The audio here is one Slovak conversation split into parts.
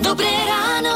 Dobré ráno.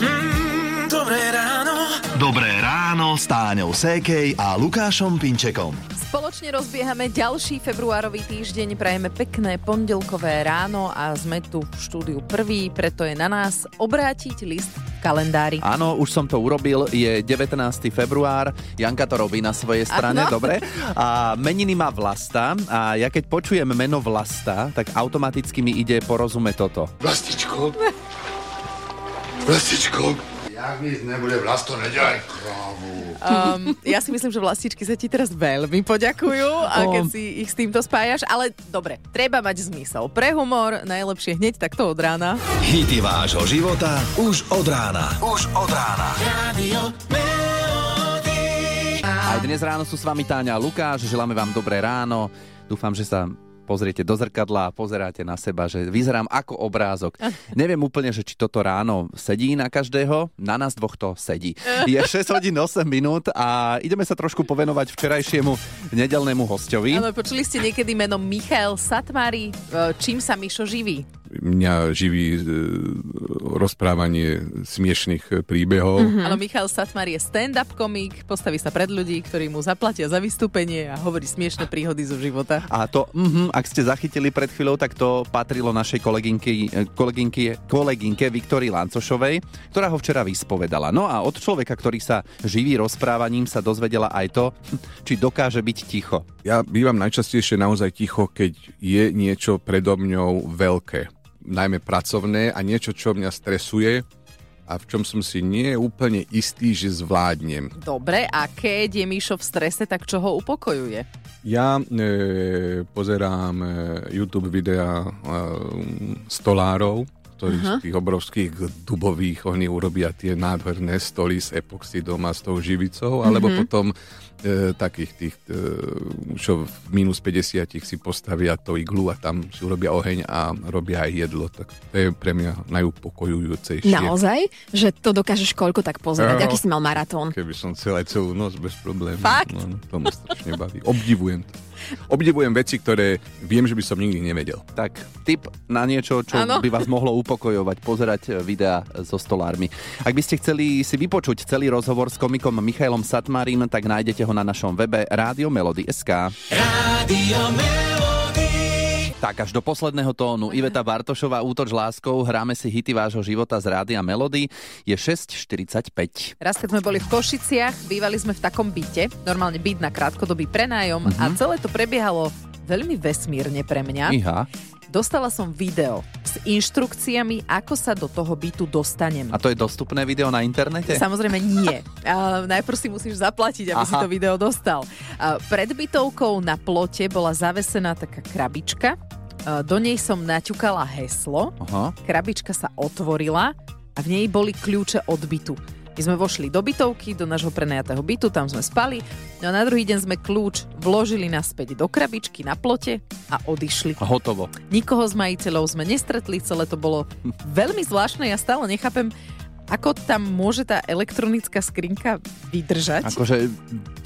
Mm, dobré ráno. Dobré ráno s Táňou Sékej a Lukášom Pinčekom. Spoločne rozbiehame ďalší februárový týždeň, prajeme pekné pondelkové ráno a sme tu v štúdiu prvý, preto je na nás obrátiť list v kalendári. Áno, už som to urobil, je 19. február, Janka to robí na svojej strane, Áno. dobre? A meniny má Vlasta a ja keď počujem meno Vlasta, tak automaticky mi ide porozumieť toto. Vlastičko. Vlastičko. Jak nic nebude vlasto, nedělaj krávu. Um, ja si myslím, že vlastičky sa ti teraz veľmi poďakujú, a keď si ich s týmto spájaš, ale dobre, treba mať zmysel pre humor, najlepšie hneď takto od rána. Hity vášho života už od rána. Už od rána. Radio Melody. Aj dnes ráno sú s vami Táňa a Lukáš, želáme vám dobré ráno. Dúfam, že sa pozriete do zrkadla a pozeráte na seba, že vyzerám ako obrázok. Neviem úplne, že či toto ráno sedí na každého, na nás dvoch to sedí. Je 6 hodín 8 minút a ideme sa trošku povenovať včerajšiemu nedelnému hostovi. Áno, počuli ste niekedy meno Michael Satmári, E, čím sa Mišo živí? Mňa živí e, rozprávanie smiešných e, príbehov. Mm. Áno, Michal Satmar je stand-up komik, postaví sa pred ľudí, ktorí mu zaplatia za vystúpenie a hovorí smiešne príhody zo života. A to, mhm, ak ste zachytili pred chvíľou, tak to patrilo našej kolegynky, eh, kolegynky, kolegynke Viktorii Lancošovej, ktorá ho včera vyspovedala. No a od človeka, ktorý sa živí rozprávaním, sa dozvedela aj to, či dokáže byť ticho. Ja bývam najčastejšie naozaj ticho, keď je niečo predo mňou veľké. Najmä pracovné a niečo, čo mňa stresuje a v čom som si nie úplne istý, že zvládnem. Dobre, a keď je Mišo v strese, tak čo ho upokojuje? Ja e, pozerám e, YouTube videá e, stolárov, ktorí z tých obrovských dubových, oni urobia tie nádherné stoly s epoxidom a s tou živicou, alebo potom e, takých tých, e, čo v minus 50 si postavia to iglu a tam si urobia oheň a robia aj jedlo. Tak to je pre mňa najupokojujúcejšie. Naozaj? Že to dokážeš koľko tak pozerať? Jo. Aký si mal maratón? Keby som aj celú noc bez problémov. Fakt? No, to ma strašne baví. Obdivujem to. Obdivujem veci, ktoré viem, že by som nikdy nevedel. Tak tip na niečo, čo Áno. by vás mohlo upokojovať, pozerať eh, videá so stolármi. Ak by ste chceli si vypočuť celý rozhovor s komikom Michailom Satmarim, tak nájdete ho na našom webe Rádio Melody.sk. Radio Melody. Tak až do posledného tónu. Iveta Bartošová, Útoč láskou, hráme si hity vášho života z Rádia Melody. Je 6.45. Raz, keď sme boli v Košiciach, bývali sme v takom byte, normálne byt na krátkodobý prenájom a celé to prebiehalo veľmi vesmírne pre mňa. Iha. Dostala som video s inštrukciami, ako sa do toho bytu dostanem. A to je dostupné video na internete? Samozrejme nie. A najprv si musíš zaplatiť, aby Aha. si to video dostal. A pred bytovkou na plote bola zavesená taká krabička. A do nej som naťukala heslo. Aha. Krabička sa otvorila a v nej boli kľúče od bytu. My sme vošli do bytovky, do nášho prenajatého bytu, tam sme spali. No a na druhý deň sme kľúč vložili naspäť do krabičky na plote a odišli. A hotovo. Nikoho z majiteľov sme nestretli, celé to bolo veľmi zvláštne. Ja stále nechápem, ako tam môže tá elektronická skrinka vydržať. Akože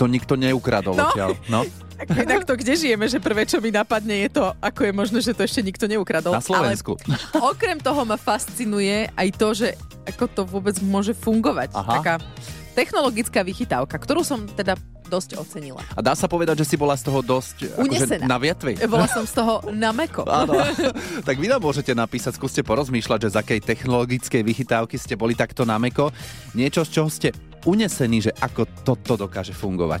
to nikto neukradol No. odtiaľ. No. Inak to kde žijeme, že prvé, čo mi napadne, je to, ako je možné, že to ešte nikto neukradol. Na Slovensku. Ale okrem toho ma fascinuje aj to, že ako to vôbec môže fungovať. Aha. Taká technologická vychytávka, ktorú som teda dosť ocenila. A dá sa povedať, že si bola z toho dosť akože, na vietvi. Bola som z toho na meko. Áno. tak vy nám môžete napísať, skúste porozmýšľať, že z akej technologickej vychytávky ste boli takto na meko. Niečo, z čoho ste unesení, že ako toto dokáže fungovať.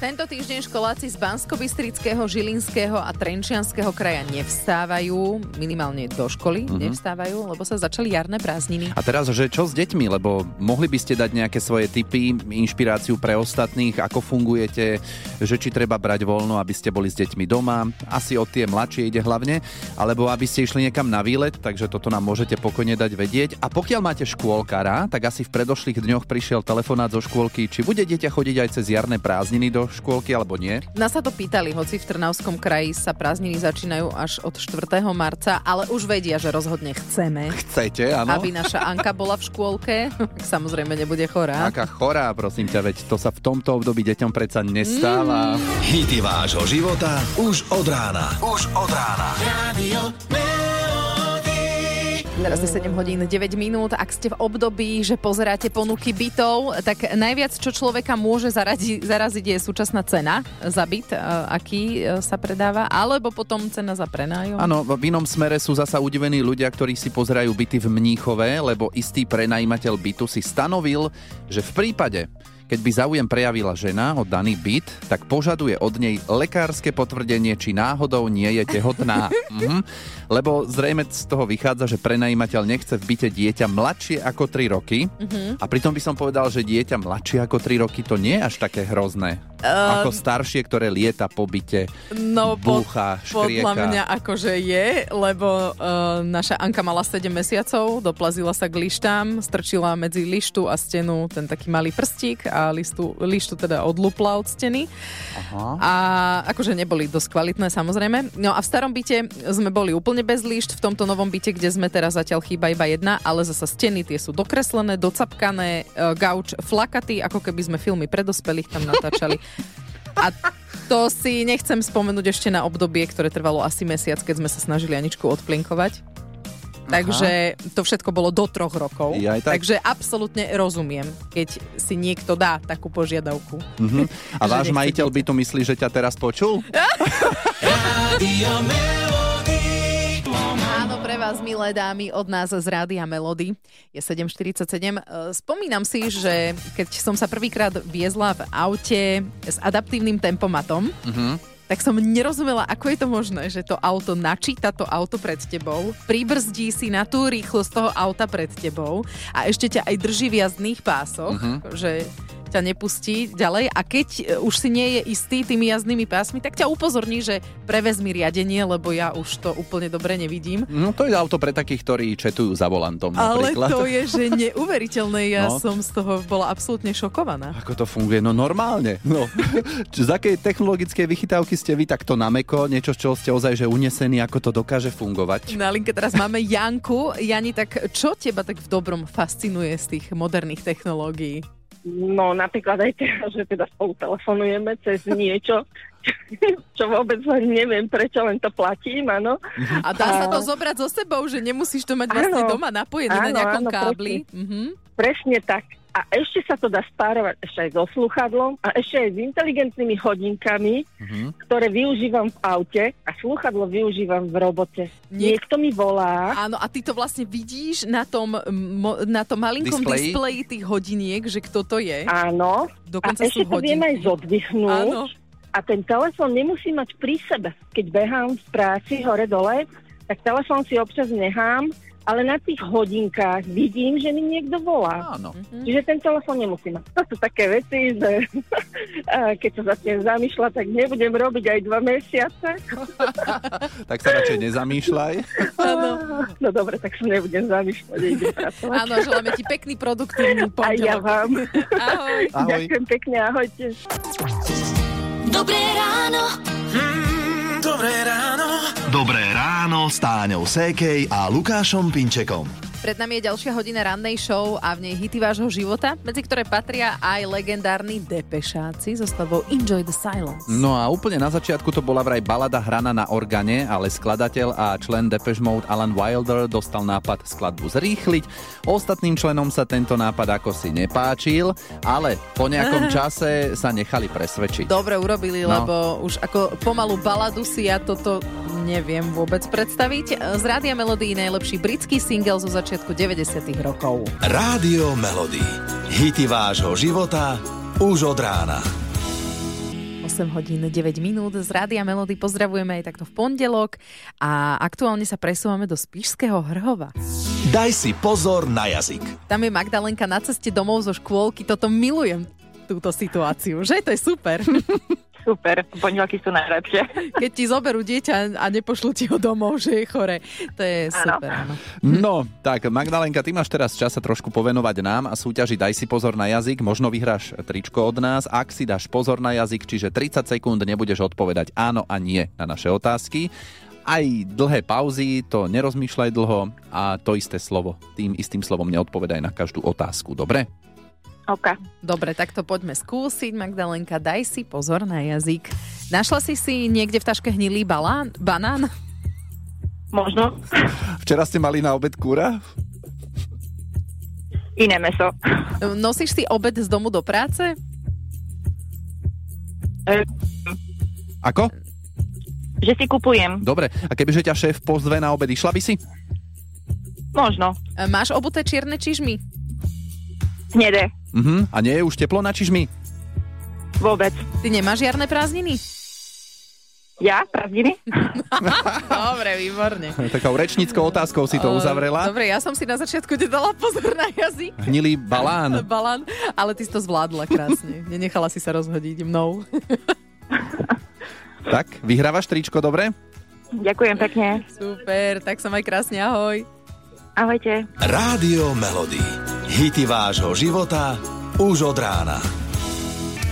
Tento týždeň školáci z Banskobystrického, Žilinského a Trenčianského kraja nevstávajú, minimálne do školy Mhm. mm-hmm. nevstávajú, lebo sa začali jarné prázdniny. A teraz, že čo s deťmi, lebo mohli by ste dať nejaké svoje tipy, inšpiráciu pre ostatných, ako fungujete, že či treba brať voľno, aby ste boli s deťmi doma, asi o tie mladšie ide hlavne, alebo aby ste išli niekam na výlet, takže toto nám môžete pokojne dať vedieť. A pokiaľ máte škôlkara, tak asi v predošlých dňoch prišiel telefonát zo škôlky, či bude dieťa chodiť aj cez jarné prázdniny do škôlky alebo nie? Nás sa to pýtali, hoci v Trnavskom kraji sa prázdniny začínajú až od 4. marca, ale už vedia, že rozhodne chceme. Chcete, áno? Aby naša Anka bola v škôlke, samozrejme nebude chorá. Aká chorá, prosím ťa, veď to sa v tomto období deťom predsa nestáva. Hity vášho života už od rána. Už od rána. Radio Teraz je 7 hodín 9 minút. Ak ste v období, že pozeráte ponuky bytov, tak najviac, čo človeka môže zarazi, zaraziť, je súčasná cena za byt, e, aký e, sa predáva, alebo potom cena za prenájom. Áno, v inom smere sú zasa udivení ľudia, ktorí si pozerajú byty v Mníchove, lebo istý prenajímateľ bytu si stanovil, že v prípade, keď by záujem prejavila žena o daný byt, tak požaduje od nej lekárske potvrdenie, či náhodou nie je tehotná. Mhm. Lebo zrejme z toho vychádza, že prenajímateľ nechce v byte dieťa mladšie ako 3 roky. Mhm. A pritom by som povedal, že dieťa mladšie ako 3 roky to nie je až také hrozné. Ehm, ako staršie, ktoré lieta po byte, No, búcha, Podľa škrieka. mňa akože je, lebo uh, naša Anka mala 7 mesiacov, doplazila sa k lištám, strčila medzi lištu a stenu ten taký malý prstík a listu, lištu teda odlupla od steny. Aha. A akože neboli dosť kvalitné samozrejme. No a v starom byte sme boli úplne bez lišt, v tomto novom byte, kde sme teraz zatiaľ chýba iba jedna, ale zasa steny tie sú dokreslené, docapkané, e, gauč flakatý, ako keby sme filmy pre dospelých tam natáčali. A to si nechcem spomenúť ešte na obdobie, ktoré trvalo asi mesiac, keď sme sa snažili Aničku odplinkovať. Takže to všetko bolo do troch rokov. Jaj, tak. Takže absolútne rozumiem, keď si niekto dá takú požiadavku. Mhm. A váš majiteľ by tu myslí, že ťa teraz počul? Vás, milé dámy, od nás z Rádia Melody. Je 7.47. E, Spomínam si, že keď som sa prvýkrát viezla v aute s adaptívnym tempomatom, tak som nerozumela, ako je to možné, že to auto načíta to auto pred tebou, pribrzdí si na tú rýchlosť toho auta pred tebou a ešte ťa aj drží v jazdných pásoch, že ťa nepustí ďalej a keď e, už si nie je istý tými jazdnými pásmi, tak ťa upozorní, že prevezmi riadenie, lebo ja už to úplne dobre nevidím. No to je auto pre takých, ktorí četujú za volantom Ale napríklad. to je, že neuveriteľné. Ja No. som z toho bola absolútne šokovaná. Ako to funguje? No normálne. No. Z akej technologickej vychytávky ste vy takto na meko? Niečo, z čoho ste ozaj že unesení, ako to dokáže fungovať? Na linke teraz máme Janku. Jani, tak čo teba tak v dobrom fascinuje z tých moderných technológií? No napríklad aj teraz, že teda spolu telefonujeme cez niečo, čo vôbec neviem, prečo len to platím, áno. A dá sa to zobrať so sebou, že nemusíš to mať vlastne Áno. doma napojené na Áno, nejakom áno, kábli? Mhm. Presne tak. A ešte sa to dá spárovať ešte aj so slúchadlom a ešte aj s inteligentnými hodinkami, Mhm. ktoré využívam v aute a slúchadlo využívam v robote. Niek- Niekto mi volá, Áno, a ty to vlastne vidíš na tom, mo, na tom malinkom Displeji? displeji tých hodiniek, že kto to je. áno, a Dokonca ešte sú to viem aj hodinky. zodvihnúť. Áno. A ten telefon nemusí mať pri sebe. Keď behám z práci hore-dole, tak telefon si občas nechám, ale na tých hodinkách vidím, že mi niekto volá. Áno. Čiže ten telefon nemusí mať. To sú také veci, že keď sa začnem zamýšľať, tak nebudem robiť aj dva mesiace. Tak sa radšej nezamýšľaj. No dobre, tak sa nebudem zamýšľať. Áno, želáme ti pekný, produktívny Aj ja pondelok. vám. Ahoj. Ahoj. Ďakujem pekne, ahojte. Dobré ráno. Mm, Dobré ráno. Dobré ráno s Táňou Sékej a Lukášom Pinčekom. Pred nami je ďalšia hodina rannej show a v nej hity vášho života, medzi ktoré patria aj legendárni depešáci so stavou Enjoy the Silence. No a úplne na začiatku to bola vraj balada hraná na organe, ale skladateľ a člen Depeche Mode Alan Wilder dostal nápad skladbu zrýchliť. Ostatným členom sa tento nápad ako si nepáčil, ale po nejakom čase sa nechali presvedčiť. Dobre urobili, No. lebo už ako pomalú baladu si ja toto neviem vôbec predstaviť. Z Rádia Melody najlepší britský single zo začiatku 90 rokov. Rádio Melody. Hity vášho života už od rána. 8 hodín 9 minút z Rádia Melody pozdravujeme aj takto v pondelok a aktuálne sa presúvame do Spišského Hrhova. Daj si pozor na jazyk. Tam je Magdalenka na ceste domov zo škôlky, toto milujem túto situáciu, že? To je super. Super, pondelky sú najlepšie. Keď ti zoberú dieťa a nepošlu ti ho domov, že je chore. To je super, áno. No, tak Magdalenka, ty máš teraz čas sa trošku povenovať nám a súťaži Daj si pozor na jazyk, možno vyhráš tričko od nás. Ak si dáš pozor na jazyk, čiže 30 sekúnd nebudeš odpovedať áno a nie na naše otázky. Aj dlhé pauzy, to nerozmýšľaj dlho a to isté slovo. Tým istým slovom neodpovedaj na každú otázku, dobre? OK. Dobre, tak to poďme skúsiť. Magdalenka, daj si pozor na jazyk. Našla si si niekde v taške hnilý balán, banán? Možno. Včera ste mali na obed kúra? Iné meso. Nosíš si obed z domu do práce? E, Ako? že si kupujem. Dobre, a kebyže ťa šéf pozve na obed, išla by si? Možno. E, Máš obuté čierne čižmy? Hnedé. Mhm, a nie je už teplo na čižmi? Vôbec. Ty nemáš jarné prázdniny? Ja? Prázdniny? Dobre, výborne. Takou rečníckou otázkou si to uzavrela. Dobre, ja som si na začiatku nedala pozor na jazyk. Hnilý balán. Balán, ale ty si to zvládla krásne. Nenechala si sa rozhodiť mnou. Tak, vyhrávaš tričko, dobre? Ďakujem pekne. Super, tak sa maj krásne, ahoj. Ahojte. Rádio Melody. Hity vášho života už od rána.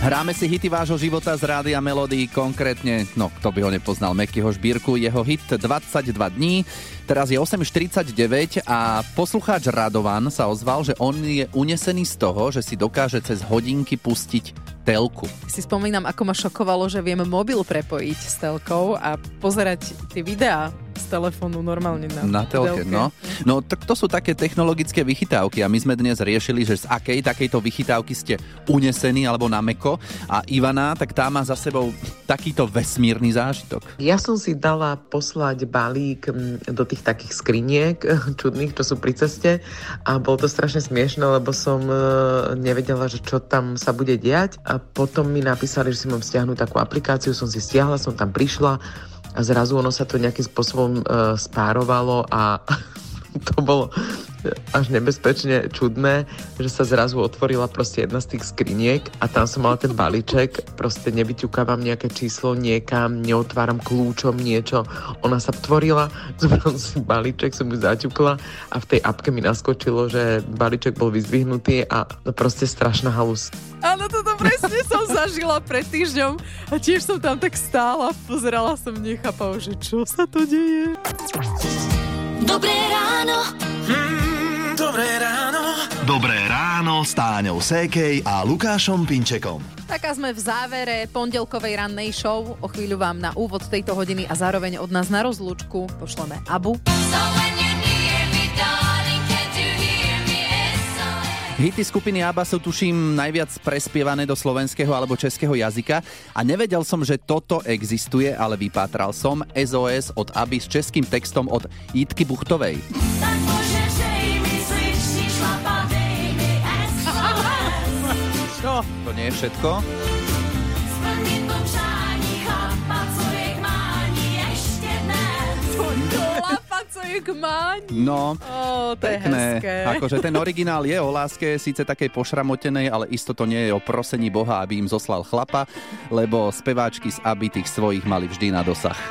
Hráme si hity vášho života z Rádia Melody, konkrétne, no kto by ho nepoznal, Mekyho Šbírku, jeho hit 22 dní. Teraz je 8.49 a poslucháč Radovan sa ozval, že on je unesený z toho, že si dokáže cez hodinky pustiť telku. Si spomínam, ako ma šokovalo, že viem mobil prepojiť s telkou a pozerať tie videá z telefónu normálne na, Na telke, no. No, tak to sú také technologické vychytávky a my sme dnes riešili, že z akej takejto vychytávky ste unesení alebo na meko. A Ivana, tak tá má za sebou takýto vesmírny zážitok. Ja som si dala poslať balík mm, do tých takých skriniek čudných, čo sú pri ceste. A bolo to strašne smiešne, lebo som e, nevedela, že čo tam sa bude diať. A potom mi napísali, že si mám stiahnuť takú aplikáciu, som si stiahla, som tam prišla a zrazu ono sa to nejakým spôsobom e, spárovalo a to bolo až nebezpečne čudné, že sa zrazu otvorila proste jedna z tých skriniek a tam som mala ten balíček, proste nevyťukávam nejaké číslo niekam, neotváram kľúčom niečo. Ona sa tvorila, zobral si balíček, som ju zaťukla a v tej apke mi naskočilo, že balíček bol vyzdvihnutý a no proste strašná halus. Áno, toto presne som zažila pred týždňom a tiež som tam tak stála, pozerala som, nechápala, že čo sa to deje. Dobré ráno. Mm, dobré ráno. Dobré ráno s Táňou Sékej a Lukášom Pinčekom. Tak a sme v závere pondelkovej rannej show. O chvíľu vám na úvod tejto hodiny a zároveň od nás na rozlúčku pošleme Abu. So. Hity skupiny ABBA sú tuším najviac prespievané do slovenského alebo českého jazyka a nevedel som, že toto existuje, ale vypátral som SOS od ABBY s českým textom od Jitky Buchtovej. Tak To nie je všetko? Je je. No, Ó, to je pekné. hezké. Akože ten originál je o láske, síce takej pošramotenej, ale isto to nie je o prosení Boha, aby im zoslal chlapa, lebo speváčky z ABBY tých svojich mali vždy na dosah.